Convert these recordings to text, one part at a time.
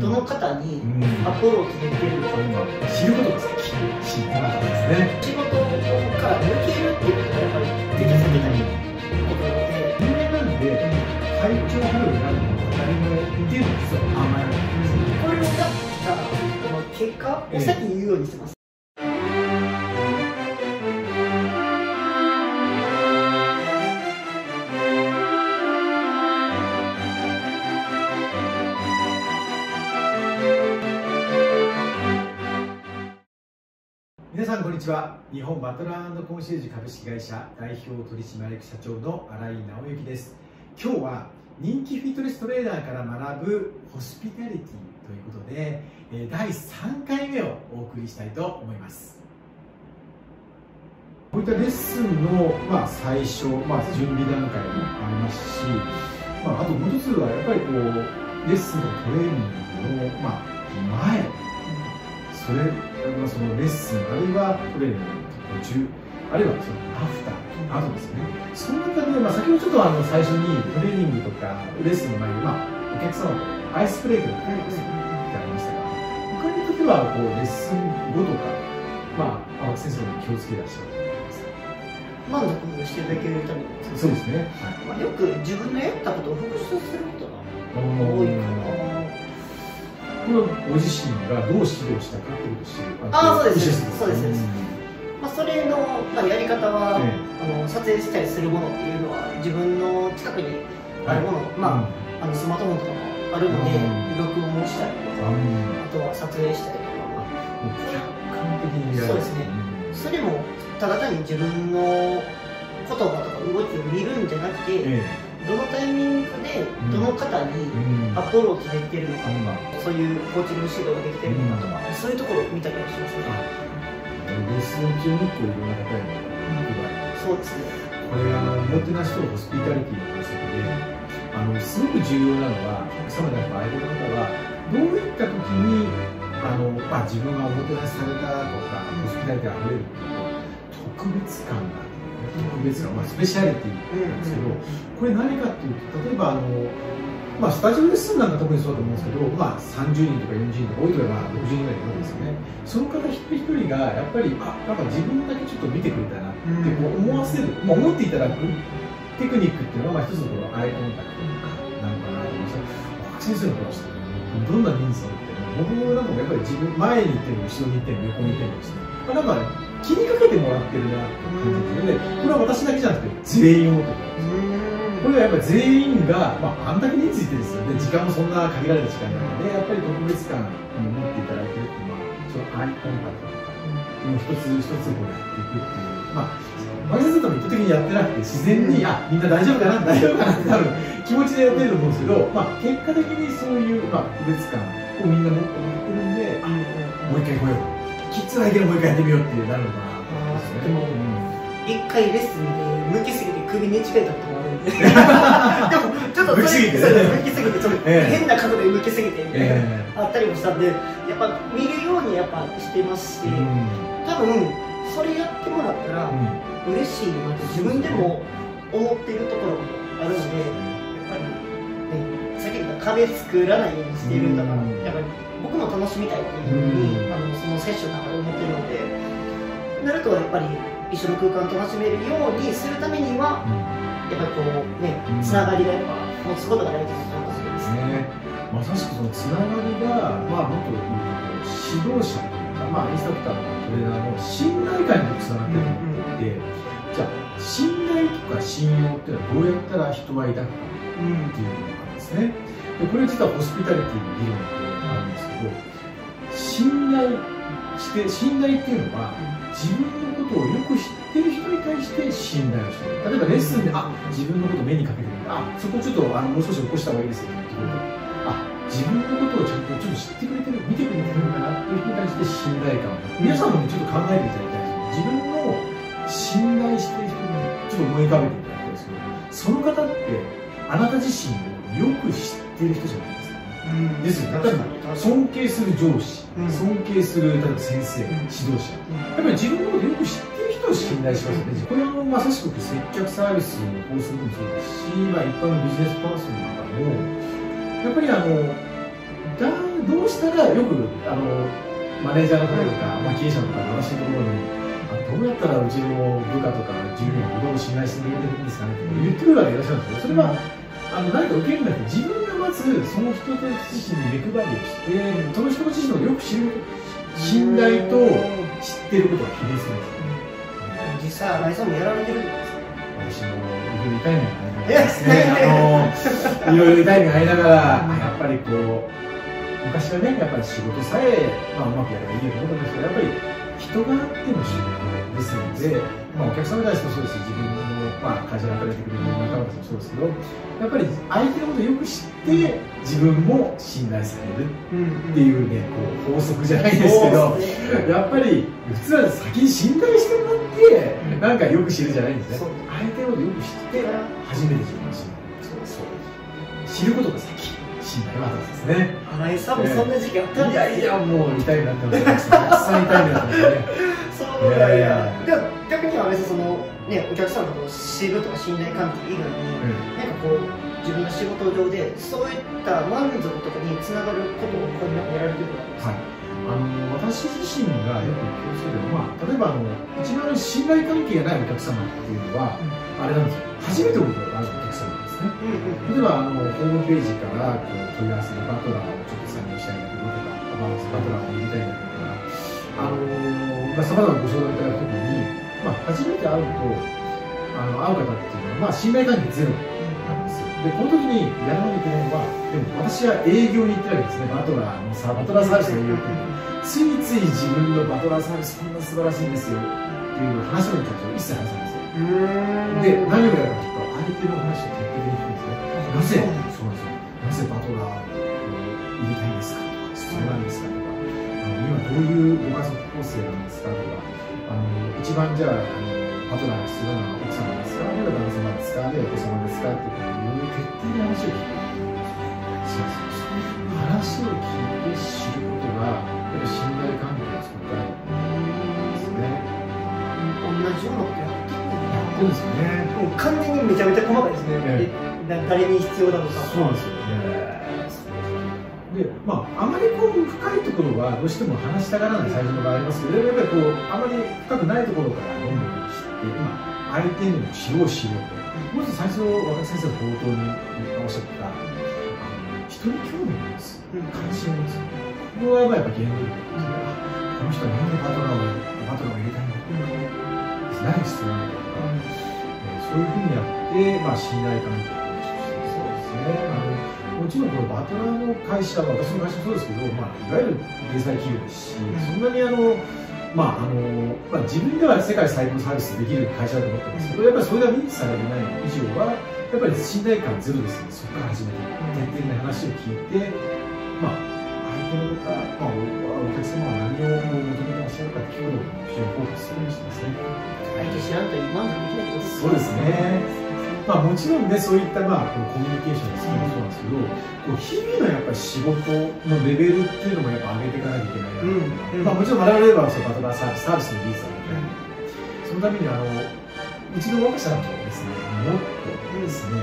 どの方にアプローチできるのか、うん、知ることが先知ってなかったですね仕事から抜けるっていうことがやっぱりできさせたいことなので人間なんで体調不良になるのが当たり前っていうのが実は甘えなんですこれをやった結果を先に言うようにしてます、日本バトラーコンシェルジュ株式会社代表取締役社長の新井直之です。今日は人気フィットネストレーナーから学ぶホスピタリティということで第3回目をお送りしたいと思います。こういったレッスンの、まあ、最初、まあ、準備段階もありますし、まあ、あともう一つはやっぱりこうレッスンのトレーニングの、まあ、前それ、まあ、そのレッスンあるいはトレーニング。中あるいはそのアフター後ですね。その中で、まあ、先ほどちょっとあの最初にトレーニングとかレッスンの前に、まあ、お客様とアイスブレイクの会をするってありましたが他に例えばこうレッスン後とか、まあ、青木先生に気をつけらっしゃる満足していただけるために。そうですね、はい。まあ、よく自分のやったことを復習することが多いかな。これはご自身がどう指導したかってことを知るああそうです。そうですそうです、まあ、それの、まあ、やり方は、ええ、あの撮影したりするものっていうのは自分の近くにあるもの、はい、まあ、あのスマートフォンとかもあるので、録音をしたりとか、あとは撮影したりとか、客観的にそうですね、それもただ単に自分の言葉とか動きを見るんじゃなくて、ええ。どのタイミングでどの方にアプローチできてるのかとか、うん、そういうコーチング指導ができてるのかとか、うん、そういうところを見たりはしますね。レッスン中にこういろんな方に配る、そうですね。これあのおもてなしとホスピタリティの法則で、あのすごく重要なのはお客様である相手の方はどういった時にあのまあ自分がおもてなしされたとか、ホスピタリティあふれるっていうと特別感が特別な、まあ、スペシャリティなんですけど、これ何かっていうと例えばあの、まあ、スタジオレッスンなんか特にそうだと思うんですけど、まあ、30人とか40人とか多いとかまあ60人ぐらいいるわけですよね。その方一人一人がやっぱりあなんか自分だけちょっと見てくれたなって思わせる、まあ、思っていただくテクニックっていうのは、まあ、一つのこのアイコンタクトとかなのかなと思います先生の話してどんな人数をって僕もなんかやっぱり自分前に行っても後ろに行っても横に行ってもですね、まあ、なんか気にかけてもらってるなって感じですよね。これは私だけじゃなくて全員をとこれはやっぱり全員が、まあ、あんだけ人数いてですよね。時間もそんな限られた時間なのでやっぱり特別感を持っていただいてるっていう、まあ、そのアイコンタクトとかもう一つ一つこうやっていくっていう。まあマリ先生とも意図的にやってなくて自然に、あみんな大丈夫かな大丈夫かなって 多分気持ちでやってると思うんですけど、まあ、結果的にそういう、まあ、特別感をみんな持ってもらってるん。で、もう一回来ようきついけどもう一回やってみようってなるのかなでも一回レッスンで向きすぎて首に近いたことででもちょっと向きすぎて、向きすぎてちょっと変な角度で向きすぎてみたいな、あったりもしたんでやっぱ見るようにやっぱしてますし、多分それやってもらったら嬉しいなって自分でも思ってるところもあるのでやっぱりねさっき言った壁作らないようにしてるんだから、やっぱり僕も楽しみたいっていうふうに、あのそのセッションの中で思ってるので。なるとやっぱり一緒の空間を楽しめるようにするためには、やっぱりこうねつながりがやっぱ持つことが大事だと思いますね。まさしくそのつながりが、まあ、もっと言うと指導者というか、まあ、インストラクターとかトレーナーの信頼感につながってると思って、じゃあ信頼とか信用っていうのはどうやったら人は抱くかっていうのがあるんですね。でこれ実はホスピタリティの議論であるんですけど信頼して信頼っていうのは、自分のことをよく知ってる人に対して信頼をしてる。例えばレッスンで、あ自分のこと目にかけてる。あそこちょっとあのもう少し起こした方がいいですよって言ってくれるあ自分のことをちゃんとちょっと知ってくれてる。見てくれてるのかなっていう人に対して信頼感皆さんもちょっと考えていただきたいです自分の信頼してる人にちょっと思い浮かべていただきたいですけどその方ってあなた自身をよく知ってる人じゃないですか。ですよ。例えば尊敬する上司、うん、尊敬する例えば先生、うん、指導者、やっぱり自分のことよく知ってる人を信頼しますよね、これはまさしく接客サービスの法則もそうですし、まあ、一般のビジネスパーソンの中もやっぱりあの男女どうしたらよくあのマネージャーの方とか、まあ、経営者の方が私のところにあどうやったらうちの部下とか従業員をどう信頼してくれてるんですかねって言ってくる方いらっしゃるんですよそれは、あの何か受けるんだって自分がまずその人自身に目配りをしてその人自身をよく知る信頼と知ってることを比例するんです実際新井さんもやられてる。んですか私もいろいろ痛い目がありながらですね。あのいろいろ痛い目がありながらやっぱりこう昔はねやっぱり仕事さえ、まあ、うまくやればいいよと思ったんですけどやっぱり人があっての仕事ですので、まあ、お客様たちもそうですし自分の、まあ、会社で働いてくれる仲間たちもそうですけどやっぱり相手のことをよく知って自分も信頼されるっていうねこう法則じゃないですけどやっぱり普通は先に信頼してもらってなんかよく知るじゃないんですね。相手のことをよく知って初めて自分の信頼そう知ることが先信頼は後ですね。新井さんもそんな時期あったんじゃ、いやいやもう痛いなってますた。くさん痛い目だったんですね。そういやいや。逆には別にそのねお客さんの知るとか信頼関係以外に、うん、なんかこう自分の仕事上でそういった満足とかにつながることをこやられてるですか、はい。あの私自身がよく気をつけてるのは、例えばあの一番信頼関係がないお客様っていうのは、うん、あれなんですよ。初めてあるお客様ですね、うんうん、例えばあのホームページからこう問い合わせでバトラーをちょっと採用したいんだけどとかバトラーを入れたいんだけどとかあのまあ、様々なご相談いただくときに、まあ、初めて会うとあの会う方っていうのは、まあ、信頼関係ゼロでこの時にやらなきゃいけないのはでも私は営業に行ってるわけですね。バトラーのさバトラーサービスの営業ついつい自分のバトラーサービスこんな素晴らしいんですよ。っていう話を一切話さないんですよ。で何をやるかというと相手の話を徹底的に聞くんですねなぜそうなんですよ。なぜバトラーを入れたいんですかとか必要なんですかとか。あの今どういうご家族構成なんですかとか一番じゃああのパトラーが必要なのは奥様ですかあるいは旦那様ですかあるいはお子様ですかっていう徹底に話を聞くそうそう話を聞いて知ることがやっぱ信頼関係を作ったいですね同じようなことやってるんですよねもう完全にめちゃめちゃ細かいですね、ね誰に必要なのかそうなんですよ。まあ、あまりこう深いところはどうしても話したがらない最初の場合ありますけどやっぱりこうあまり深くないところからどんどん知って、まあ、相手にも知ろう知ろうともし最初若先生の冒頭におっしゃったあの人に興味を持つ関心を持つ。ここはやっぱ原動力ですねこの人は何でパトナーをパトナーを入れたいのか何が必要なのかとか、えそういうふうにやって、まあ、信頼関係を構築してそうですねもちろんこのバトナーの会社は私の会社もそうですけど、まあ、いわゆる零細企業ですし、そんなにあのまああのまあ、自分では世界最高のサービスできる会社だと思ってますけど、やっぱりそれが認知されてない以上は、やっぱり信頼感ゼロですので、そこから始めて、徹底的な話を聞いて、まあ、相手の方、まあ、お客様は何を求めてらっしゃるかっていうことを非常にフォーカスするようにしてますね。相手知らんと満足できないそうですね。まあ、もちろんねそういった、まあ、このコミュニケーションのスキルもそうなんですけど、こう日々のやっぱり仕事のレベルっていうのもやっぱ上げていかなきゃいけないな、うんうん、まあ、もちろん我々はそのバトラーサービスサービスの技術なので、うん、そのためにあのうちの若社だとですねもっとですね、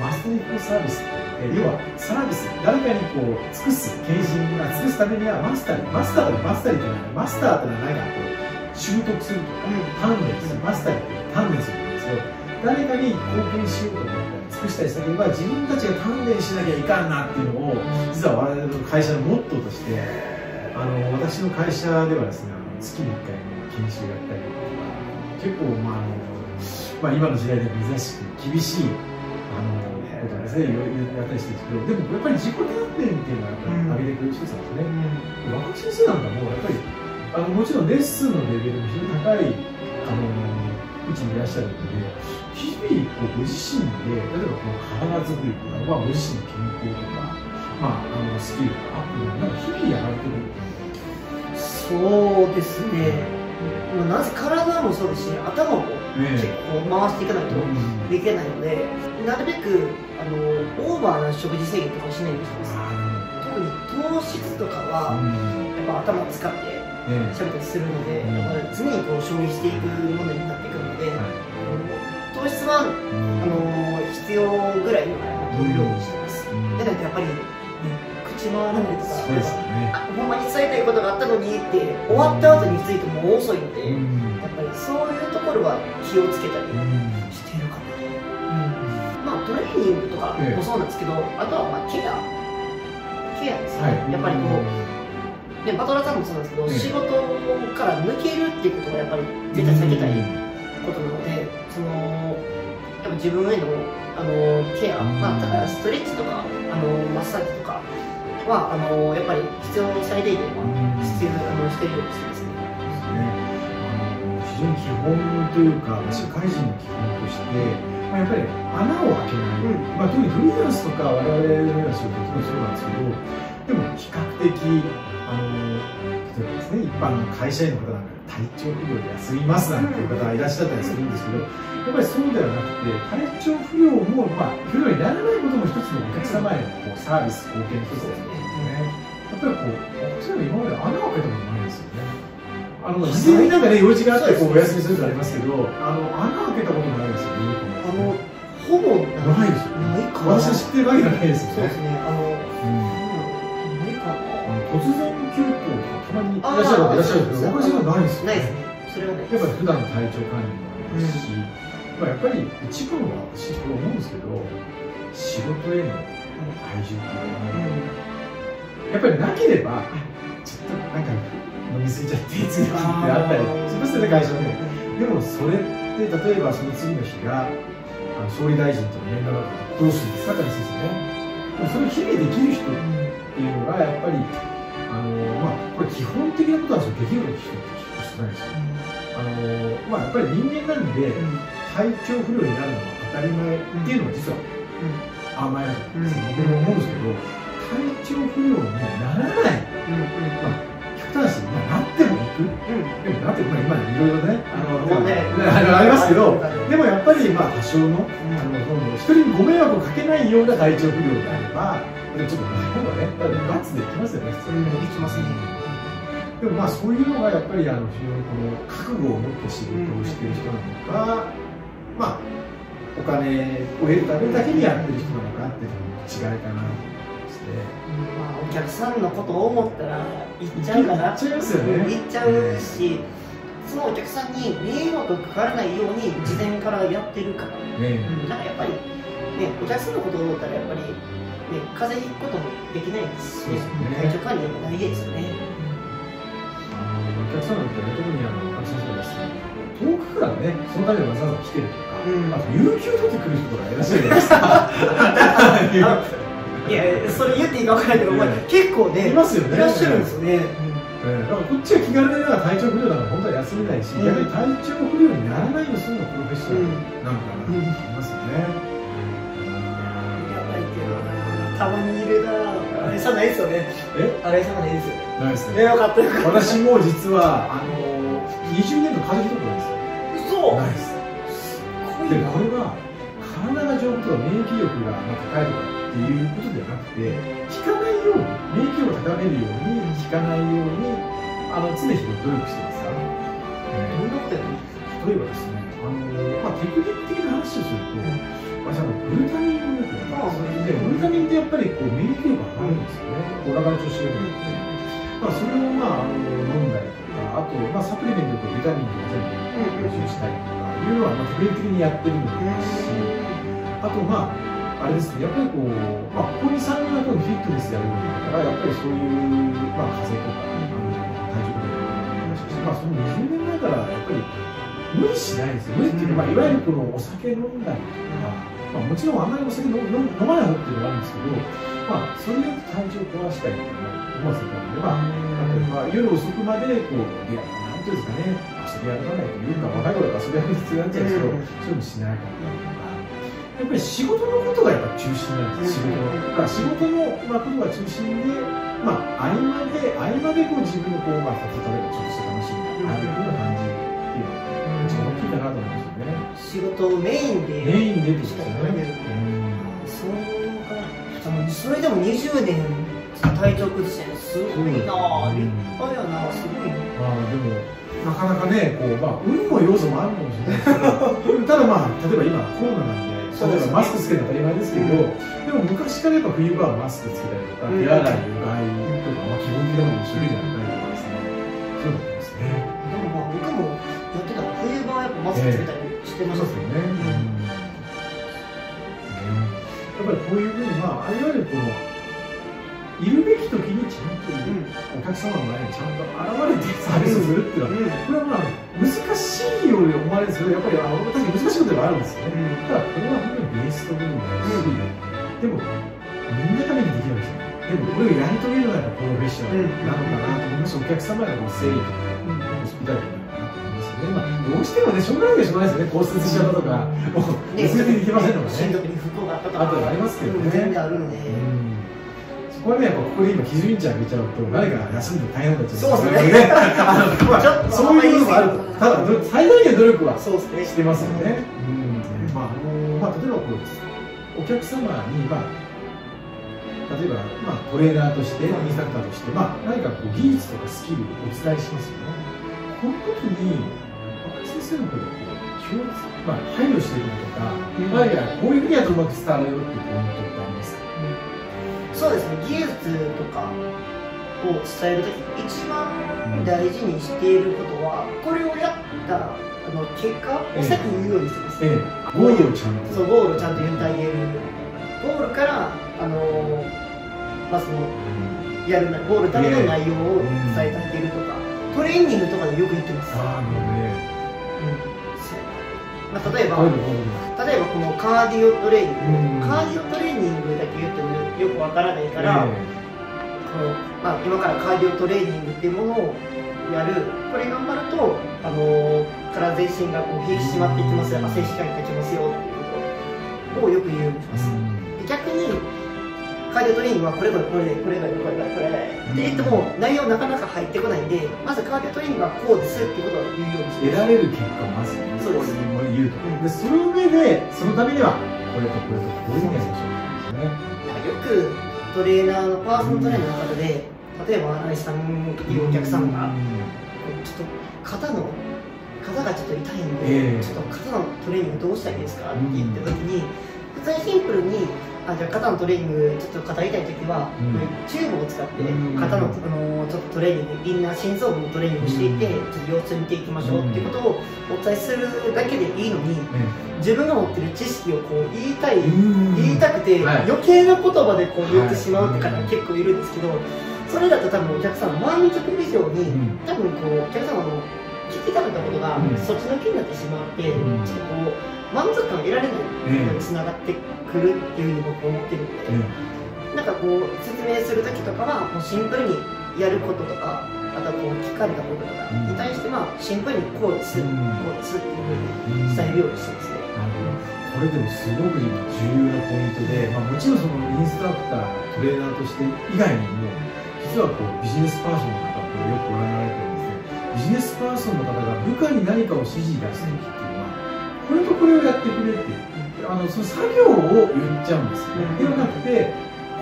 マスタリングサービスって要はサービス誰かにこう尽くす献身が尽くすためにはマスターマスターマスターってのはマスターってのは何かこう習得するとか、鍛錬するマスターって鍛錬するんですよ誰かに貢献しようと思ったり尽くしたりしたければ自分たちが鍛錬しなきゃいかんなっていうのを実は我々の会社のモットーとしてあの私の会社ではですね月に1回の研修やったりとか結構、まああのまあ、今の時代で珍しく厳しいあのことですねいろいろやったりしてるんですけどでもやっぱり自己鍛錬っていうのはやっぱり上げていく一つなんですね、うん、若木先生なんかもやっぱりあのもちろんレッスンのレベルも非常に高いあのうちにいらっしゃるので日々こうご自身で例えばこの体作りとか、まあ、ご自身の健康とか、まあ、あのスキルとかアップなんか日々やられてるそうですね、うん、なぜ体もそうですし頭も結構回していかないとできないので、ね、なるべくあのオーバーな食事制限とかしないようにしてます。特に糖質とかは、やっぱ頭使って喋ったりするので、常にこう消費していくものになってくるので、はい。糖質は、あの必要ぐらいの取るようにしてます、でないとやっぱり、ね、口回らないとかそうですよね。ほんまに伝えたいことがあったのにって終わった後についても遅いので、うん。やっぱりそういうところは気をつけたりうん。してるかな、まあトレーニングとかもそうなんですけど、あとはまあケア。ケアですね、はい。やっぱりこうでバトラーさんもそうなんですけど、ええ仕事から抜けるっていうことがやっぱり絶対避けたいことなので、そのやっぱ自分へのあのケア、うん。まあ、ただストレッチとかあのマッサージとかはあのやっぱり必要最低限はうん。必要あのしてるようにしてますね。非常に基本というか社会人の基本として、まあ、やっぱり穴を開けない、うん。まあ、特にフリーランスとか我々のような仕事もそうなんですけどでも比較的般の会社員の方なんか体調不良で休みますなんていう方がいらっしゃったりするんですけど、やっぱりそうではなくて体調不良も、まあ、不良にならないことも一つのお客様へのこうサービス貢献の一つですよね。やっぱりこう、そういうの今まで穴を開けたことないんですよね。あの、事前になんかね、用事があってこうお休みするとありますけど、あの、穴開けたことないですよね、あのほぼないですよないかな私知ってるわけじゃないですよねそうです。ねあのうんないか突然らっしゃるいらっしゃるんですけど、私はないですよないですねそれはないやっぱり普段の体調管理もありますし、まあ、やっぱり一番は私これ思うんですけど仕事への愛情っていうのは、やっぱりなければちょっとなんか飲み過ぎちゃって次の日ってあったりしますよね会社ででもそれって例えばその次の日があの総理大臣との面談だったらどうするんですかって話ですよねでもそれを日々できる人っていうのがやっぱりまあこれ基本的なことなんですよできる人ってないですよ。あのまあやっぱり人間なんで体調不良になるのは当たり前っていうのは実は甘えだと思うんですよ、僕も思うんですけど体調不良にならない。極端な話、まあ、なっても行く。でもなってまあ今いろいろねあの、ね。ありますけどでもやっぱりまあ多少のあの人にご迷惑をかけないような体調不良であればちょっと日本はねガッツできますよね普通に。できますね。でもまあそういうのがやっぱりあの非常にこの覚悟を持って仕事をしている人なのか、まあお金を得るためだけにやってる人なのかっていうのの違いかなとして。まあお客さんのことを思ったら行っちゃうかな行っちゃいますよね。行っちゃうしそのお客さんに迷惑がかからないように事前からやってるから、ねうん、なんかやっぱりねお客さんのことを思ったらやっぱりね風邪ひくこともできないですし、ね。体調管理も大事ですよね、お客様だったら特にあの学生さんです。ね遠くからねそのためにわざわざ来てるとか、うん。あと有給取ってくる人とかいらっしゃるじゃないですか。いやそれ言っていいか分からないけど、結構ねいますよね。いらっしゃるんですよね、うんだからこっちは気軽でなんか体調不良だから本当は休めないし、うん。逆に体調不良にならないようにするのがプロフェッショナルなのかなと思いますよね。たまにいるなあれさないですよね。え？あれさないですよね。ないですね。よかったよかった。私も実はあの20年の風邪ひいたことないですよ。嘘。ないです。すごいでなこれは体が丈夫とか免疫力が高いとかっていうことではなくて効かないように免疫力を高めるように効かないようにあの常日頃努力してますから、どんなことやる例えばですねあの、まあ、テクニック的な話をすると、私あのグルタミンをよくやってますでグルタミンってやっぱりこう免疫力が上がるんですよね、お腹の調子が良くなって、まあ、それを、まあ、あの飲んだりとかあと、まあ、サプリメントとビタミンとか全部補充したりとかいうのは、まあ、的にやってるのもありますしあとまああれですね、やっぱりこう、まあ、ここに3年間フィットネスやるようになったから、やっぱりそういう、まあ、風邪とか、あの体調不良とかもありましたし、まあ、その20年前からやっぱり無理しないんですよ。無理っていうか、まあ、いわゆるこのお酒飲んだりとか、まあ、もちろんあんまりお酒飲飲飲まない方っていうのがあるんですけど、まあ、それによって体調を壊したりっていうのを思わせたので、まあ、例えば夜遅くまでこう、いや、なんていうんですかね、遊び歩かないというか、若い頃から遊び歩く必要があっちゃうんですけど、そういうのしないかったりとか。やっぱり仕事のことがやっぱ中心なんです、仕事の。だから仕事の、まあ、ことが中心で、まあ、合間で、合間でこう自分のこう、まあ、例えばちょっとした楽しみがあるような感じ仕事をメインでメインでですよね。そうか。それでも20年体調崩してすごいなぁ立派やなすごいなまあでもなかなかねこうまあ運の要素もあるかもしれないですけどただまあ例えば今コロナなんで例えばマスクつけるの当たり前ですけど、でも昔からやっぱ冬場はマスクつけたりとか、手洗い、うがいとか、まあ、基本的なものを一生懸命やったりとかですね、そうだったんですね。でもまあ僕もやってたら冬場はやっぱマスクつけたりしてましたよね。やっぱりこういうふうに、まあ、いわゆるこのいるべき時にちゃんといる、お客様の前にちゃんと現れてサービスをするっていうのは、これはまあ難しいように思われるんですけどやっぱりあの確かに難しいことではあるんですよね、ただこれは本当にベースと部分だし、でもみんなためにできるんですよ。でもこれをやり遂げるのがプロフェッショナルなのかなと思います。し、お客様への誠意とか、ホスピタリティどうしてもね、しょうがないでしょうがないですよね、骨折しちゃったとか、もう、ね、忘れていけませんのでね、に不幸があったとか、ありますけどね。全然あるので、これね、やっぱここで今基準値上げちゃうと、誰か休んで大変なっちゃう。そうですね。そういうのもある。ただ、最大限努力はしてますよね。うん。まあ、まあ、例えばこう、お客様に、まあ、例えば、まあ、トレーナーとして、インストラクターとして、まあ、何かこう、技術とかスキルをお伝えしますよね。この時に、若先生のこう、気をまあ、配慮しているとか、まあ、いや、こういうふうにやるとうまく伝わるよっていうポイントってありますか？そうですね。技術とかを伝える時一番大事にしていることは、これをやったあの結果を先に言うようにしてます、ええ、ゴールをちゃんと。そうゴールをちゃんと言ってあげる。ゴールからあのまあその、やるゴールための内容を伝えてあげるとか、トレーニングとかでよく言ってます。ああね、うんまあ、例えば、例えばこのカーディオトレーニング、カーディオトレーニングだけ言ってもよくわからないから、えー、このまあ、今からカーディオトレーニングっていうものをやる。これ頑張ると、あのー、体全身がこう引き締まっていきます。よ汗しかりかきますよっていうことをよく言う。ん。です、で逆にカーディオトレーニングはこれこれこれこれがこれがこれがって言っても内容なかなか入ってこないんでまずカーディオトレーニングはこうですっていうことを言うようにして得られる結果をまず、ね、そうです言うと、うん、でその上でそのためにはこれとこれとこういうふうにやりましょうですねよくトレーナーのパーソナルトレーナーの方で例えば新井さんいうお客さんがちょっと肩の肩がちょっと痛いんで、えー、ちょっと肩のトレーニングどうしたらいいですかって言った時に普通にシンプルにあじゃあ肩のトレーニングちょっと肩痛い時は、うん、チューブを使って肩の、あのちょっとトレーニングインナー心臓部のトレーニングをしていて、ちょっと様子見ていきましょうっていうことをお伝えするだけでいいのに、自分が持ってる知識をこう言いたい、言いたくて、余計な言葉でこう言ってしまうって方が結構いるんですけど、それだと多分お客さん満足以上に、多分こうお客様の聞きたかったことが、そっちの気になってしまって、ちょっとこう満足感を得られないことにつながってくるっていうふうに僕は思ってるので、うん、なんかこう説明する時とかはもうシンプルにやることとかあとはこう聞かれたこととかに対してまあシンプルにこうです、うん、こうですっていうふうに伝えるようにしてます。ね。これでもすごく重要なポイントで、まあ、もちろんそのインストラクタートレーナーとして以外にも実はこうビジネスパーソンの方とよくご覧になられてるんですねビジネスパーソンの方が部下に何かを指示出す時ってこれとこれをやってくれってあのその作業を言っちゃうんですよ。ね、ではなくて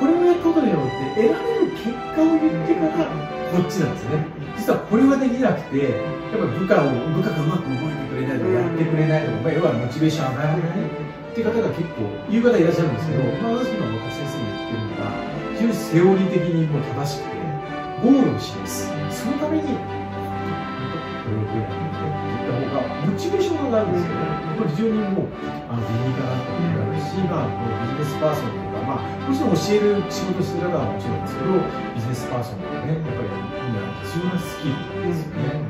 これをやることによって得られる結果を言ってからこっちなんですね。実はこれはできなくてやっぱ部下を部下がうまく動いてくれないとかやってくれないとか、まあ、要はモチベーション上がらないっていう方が結構言う方いらっしゃるんですけど、まあ、私今若先生に言ってるのが非常にセオリー的にも正しくてゴールを示す。そのためにこれをこうやっていった方がモチベーションが上がるんですよねこれ非常にもうあの理にかなっていうし、まあ、ビジネスパーソンとか、まあ、もちろん教える仕事してる方はもちろんですけどビジネスパーソンとかねやっぱり必要なスキルですよね。